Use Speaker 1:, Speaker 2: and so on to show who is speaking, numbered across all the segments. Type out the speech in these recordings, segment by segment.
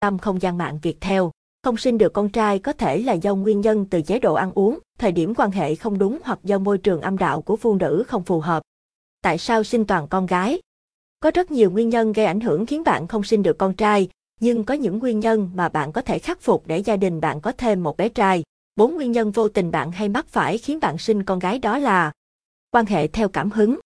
Speaker 1: tâm không gian mạng Việt theo. Không sinh được con trai có thể là do nguyên nhân từ chế độ ăn uống, thời điểm quan hệ không đúng hoặc do môi trường âm đạo của phụ nữ không phù hợp. Tại sao sinh toàn con gái? Có rất nhiều nguyên nhân gây ảnh hưởng khiến bạn không sinh được con trai, nhưng có những nguyên nhân mà bạn có thể khắc phục để gia đình bạn có thêm một bé trai. Bốn nguyên nhân vô tình bạn hay mắc phải khiến bạn sinh con gái đó là quan hệ theo cảm hứng.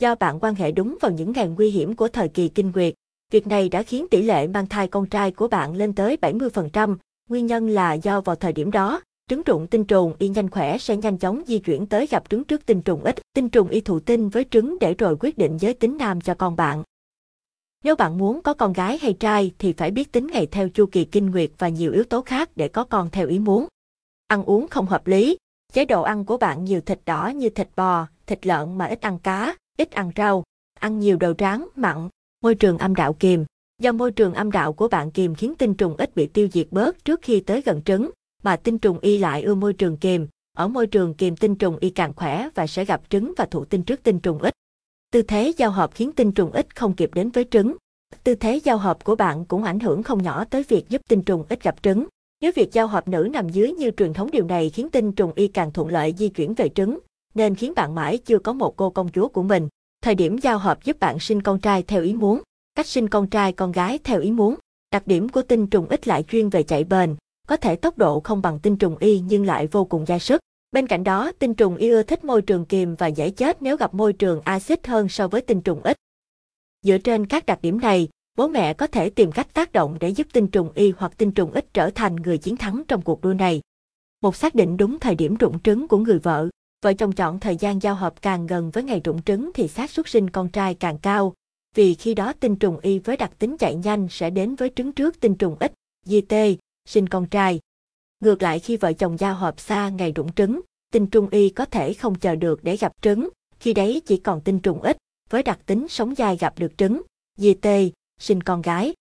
Speaker 1: Do bạn quan hệ đúng vào những ngày nguy hiểm của thời kỳ kinh nguyệt, việc này đã khiến tỷ lệ mang thai con trai của bạn lên tới 70%. Nguyên nhân là do vào thời điểm đó, trứng trụng tinh trùng y nhanh khỏe sẽ nhanh chóng di chuyển tới gặp trứng trước tinh trùng ít. Tinh trùng y thụ tinh với trứng để rồi quyết định giới tính nam cho con bạn. Nếu bạn muốn có con gái hay trai thì phải biết tính ngày theo chu kỳ kinh nguyệt và nhiều yếu tố khác để có con theo ý muốn. Ăn uống không hợp lý, chế độ ăn của bạn nhiều thịt đỏ như thịt bò, thịt lợn mà ít ăn cá, ít ăn rau, ăn nhiều đồ tráng, mặn, môi trường âm đạo kiềm. Do môi trường âm đạo của bạn kiềm khiến tinh trùng ít bị tiêu diệt bớt trước khi tới gần trứng, mà tinh trùng y lại ưa môi trường kiềm. Ở môi trường kiềm tinh trùng y càng khỏe và sẽ gặp trứng và thụ tinh trước tinh trùng ít. Tư thế giao hợp khiến tinh trùng ít không kịp đến với trứng. Tư thế giao hợp của bạn cũng ảnh hưởng không nhỏ tới việc giúp tinh trùng ít gặp trứng. Nếu việc giao hợp nữ nằm dưới như truyền thống điều này khiến tinh trùng y càng thuận lợi di chuyển về trứng, nên khiến bạn mãi chưa có một cô công chúa của mình. Thời điểm giao hợp giúp bạn sinh con trai theo ý muốn, cách sinh con trai con gái theo ý muốn. Đặc điểm của tinh trùng ít lại chuyên về chạy bền, có thể tốc độ không bằng tinh trùng y nhưng lại vô cùng dai sức. Bên cạnh đó, tinh trùng y ưa thích môi trường kiềm và dễ chết nếu gặp môi trường axit hơn so với tinh trùng ít. Dựa trên các đặc điểm này, bố mẹ có thể tìm cách tác động để giúp tinh trùng y hoặc tinh trùng ít trở thành người chiến thắng trong cuộc đua này. Một xác định đúng thời điểm rụng trứng của người vợ, vợ chồng chọn thời gian giao hợp càng gần với ngày rụng trứng thì xác suất sinh con trai càng cao, vì khi đó tinh trùng y với đặc tính chạy nhanh sẽ đến với trứng trước tinh trùng ít, GT, sinh con trai. Ngược lại khi vợ chồng giao hợp xa ngày rụng trứng, tinh trùng y có thể không chờ được để gặp trứng, khi đấy chỉ còn tinh trùng ít, với đặc tính sống dài gặp được trứng, GT, sinh con gái.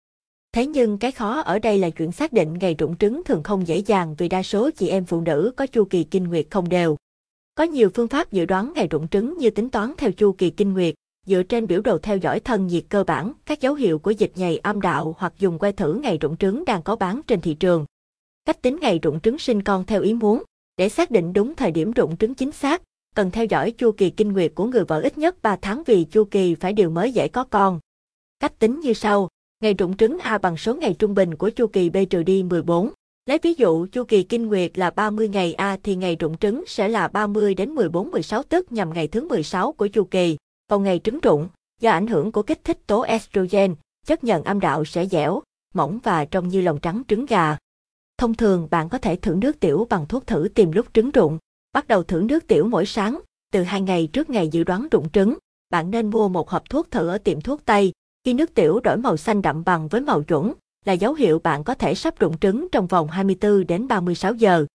Speaker 1: Thế nhưng cái khó ở đây là chuyện xác định ngày rụng trứng thường không dễ dàng vì đa số chị em phụ nữ có chu kỳ kinh nguyệt không đều. Có nhiều phương pháp dự đoán ngày rụng trứng như tính toán theo chu kỳ kinh nguyệt, dựa trên biểu đồ theo dõi thân nhiệt cơ bản, các dấu hiệu của dịch nhầy âm đạo hoặc dùng que thử ngày rụng trứng đang có bán trên thị trường. Cách tính ngày rụng trứng sinh con theo ý muốn, để xác định đúng thời điểm rụng trứng chính xác, cần theo dõi chu kỳ kinh nguyệt của người vợ ít nhất 3 tháng vì chu kỳ phải điều mới dễ có con. Cách tính như sau, ngày rụng trứng A bằng số ngày trung bình của chu kỳ B trừ đi 14. Lấy ví dụ chu kỳ kinh nguyệt là 30 ngày A thì ngày rụng trứng sẽ là 30 đến 14 16 tức nhằm ngày thứ 16 của chu kỳ. Vào ngày trứng rụng, do ảnh hưởng của kích thích tố estrogen, chất nhận âm đạo sẽ dẻo, mỏng và trông như lòng trắng trứng gà. Thông thường bạn có thể thử nước tiểu bằng thuốc thử tìm lúc trứng rụng. Bắt đầu thử nước tiểu mỗi sáng, từ 2 ngày trước ngày dự đoán rụng trứng. Bạn nên mua một hộp thuốc thử ở tiệm thuốc Tây. Khi nước tiểu đổi màu xanh đậm bằng với màu chuẩn, là dấu hiệu bạn có thể sắp rụng trứng trong vòng 24 đến 36 giờ.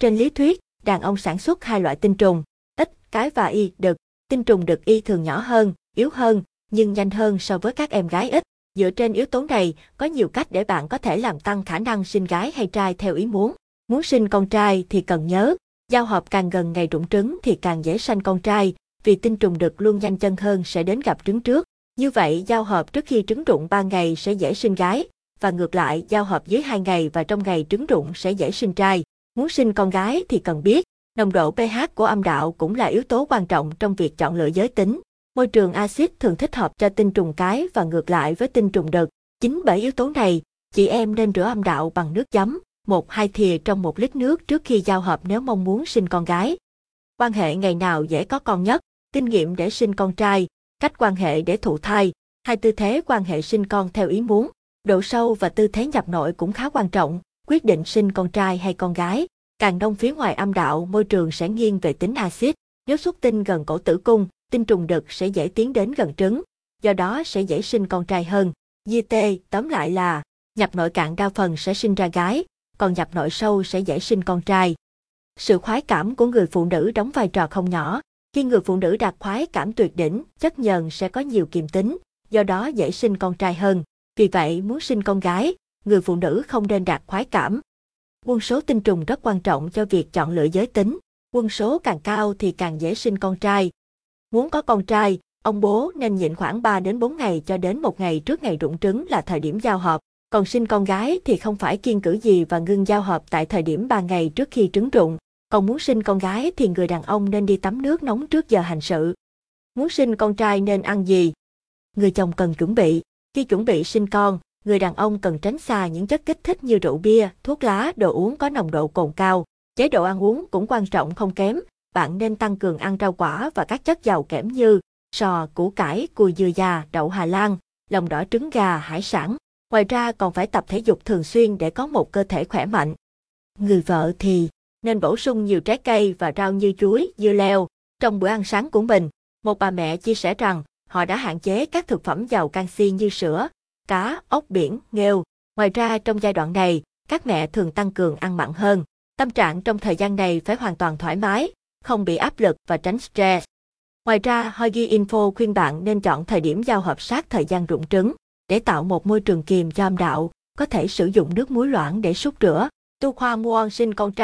Speaker 1: Trên lý thuyết, đàn ông sản xuất hai loại tinh trùng, ít, cái và y, đực. Tinh trùng đực y thường nhỏ hơn, yếu hơn, nhưng nhanh hơn so với các em gái ít. Dựa trên yếu tố này, có nhiều cách để bạn có thể làm tăng khả năng sinh gái hay trai theo ý muốn. Muốn sinh con trai thì cần nhớ, giao hợp càng gần ngày rụng trứng thì càng dễ sanh con trai, vì tinh trùng đực luôn nhanh chân hơn sẽ đến gặp trứng trước. Như vậy, giao hợp trước khi trứng rụng 3 ngày sẽ dễ sinh gái, và ngược lại, giao hợp dưới 2 ngày và trong ngày trứng rụng sẽ dễ sinh trai. Muốn sinh con gái thì cần biết, nồng độ pH của âm đạo cũng là yếu tố quan trọng trong việc chọn lựa giới tính. Môi trường axit thường thích hợp cho tinh trùng cái và ngược lại với tinh trùng đực. Chính bởi yếu tố này, chị em nên rửa âm đạo bằng nước chấm, một hai thìa trong một lít nước trước khi giao hợp nếu mong muốn sinh con gái. Quan hệ ngày nào dễ có con nhất, kinh nghiệm để sinh con trai, cách quan hệ để thụ thai, hai tư thế quan hệ sinh con theo ý muốn, độ sâu và tư thế nhập nội cũng khá quan trọng, quyết định sinh con trai hay con gái. Càng đông phía ngoài âm đạo, môi trường sẽ nghiêng về tính axit. Nếu xuất tinh gần cổ tử cung, tinh trùng đực sẽ dễ tiến đến gần trứng, do đó sẽ dễ sinh con trai hơn. Di tê tóm lại là, nhập nội cạn đa phần sẽ sinh ra gái, còn nhập nội sâu sẽ dễ sinh con trai. Sự khoái cảm của người phụ nữ đóng vai trò không nhỏ. Khi người phụ nữ đạt khoái cảm tuyệt đỉnh, chất nhờn sẽ có nhiều kiềm tính, do đó dễ sinh con trai hơn. Vì vậy, muốn sinh con gái, người phụ nữ không nên đạt khoái cảm. Quân số tinh trùng rất quan trọng cho việc chọn lựa giới tính. Quân số càng cao thì càng dễ sinh con trai. Muốn có con trai, ông bố nên nhịn khoảng 3 đến 4 ngày cho đến một ngày trước ngày rụng trứng là thời điểm giao hợp. Còn sinh con gái thì không phải kiên cử gì và ngưng giao hợp tại thời điểm 3 ngày trước khi trứng rụng. Còn muốn sinh con gái thì người đàn ông nên đi tắm nước nóng trước giờ hành sự. Muốn sinh con trai nên ăn gì? Người chồng cần chuẩn bị. Khi chuẩn bị sinh con, người đàn ông cần tránh xa những chất kích thích như rượu bia, thuốc lá, đồ uống có nồng độ cồn cao. Chế độ ăn uống cũng quan trọng không kém. Bạn nên tăng cường ăn rau quả và các chất giàu kẽm như sò, củ cải, cùi dừa già, đậu Hà Lan, lòng đỏ trứng gà, hải sản. Ngoài ra còn phải tập thể dục thường xuyên để có một cơ thể khỏe mạnh. Người vợ thì nên bổ sung nhiều trái cây và rau như chuối, dưa leo trong bữa ăn sáng của mình. Một bà mẹ chia sẻ rằng họ đã hạn chế các thực phẩm giàu canxi như sữa, cá, ốc biển, nghêu. Ngoài ra trong giai đoạn này, các mẹ thường tăng cường ăn mặn hơn. Tâm trạng trong thời gian này phải hoàn toàn thoải mái, không bị áp lực và tránh stress. Ngoài ra, Hoigi Info khuyên bạn nên chọn thời điểm giao hợp sát thời gian rụng trứng để tạo một môi trường kiềm cho âm đạo, có thể sử dụng nước muối loãng để súc rửa. Tu Khoa Muon sinh con trai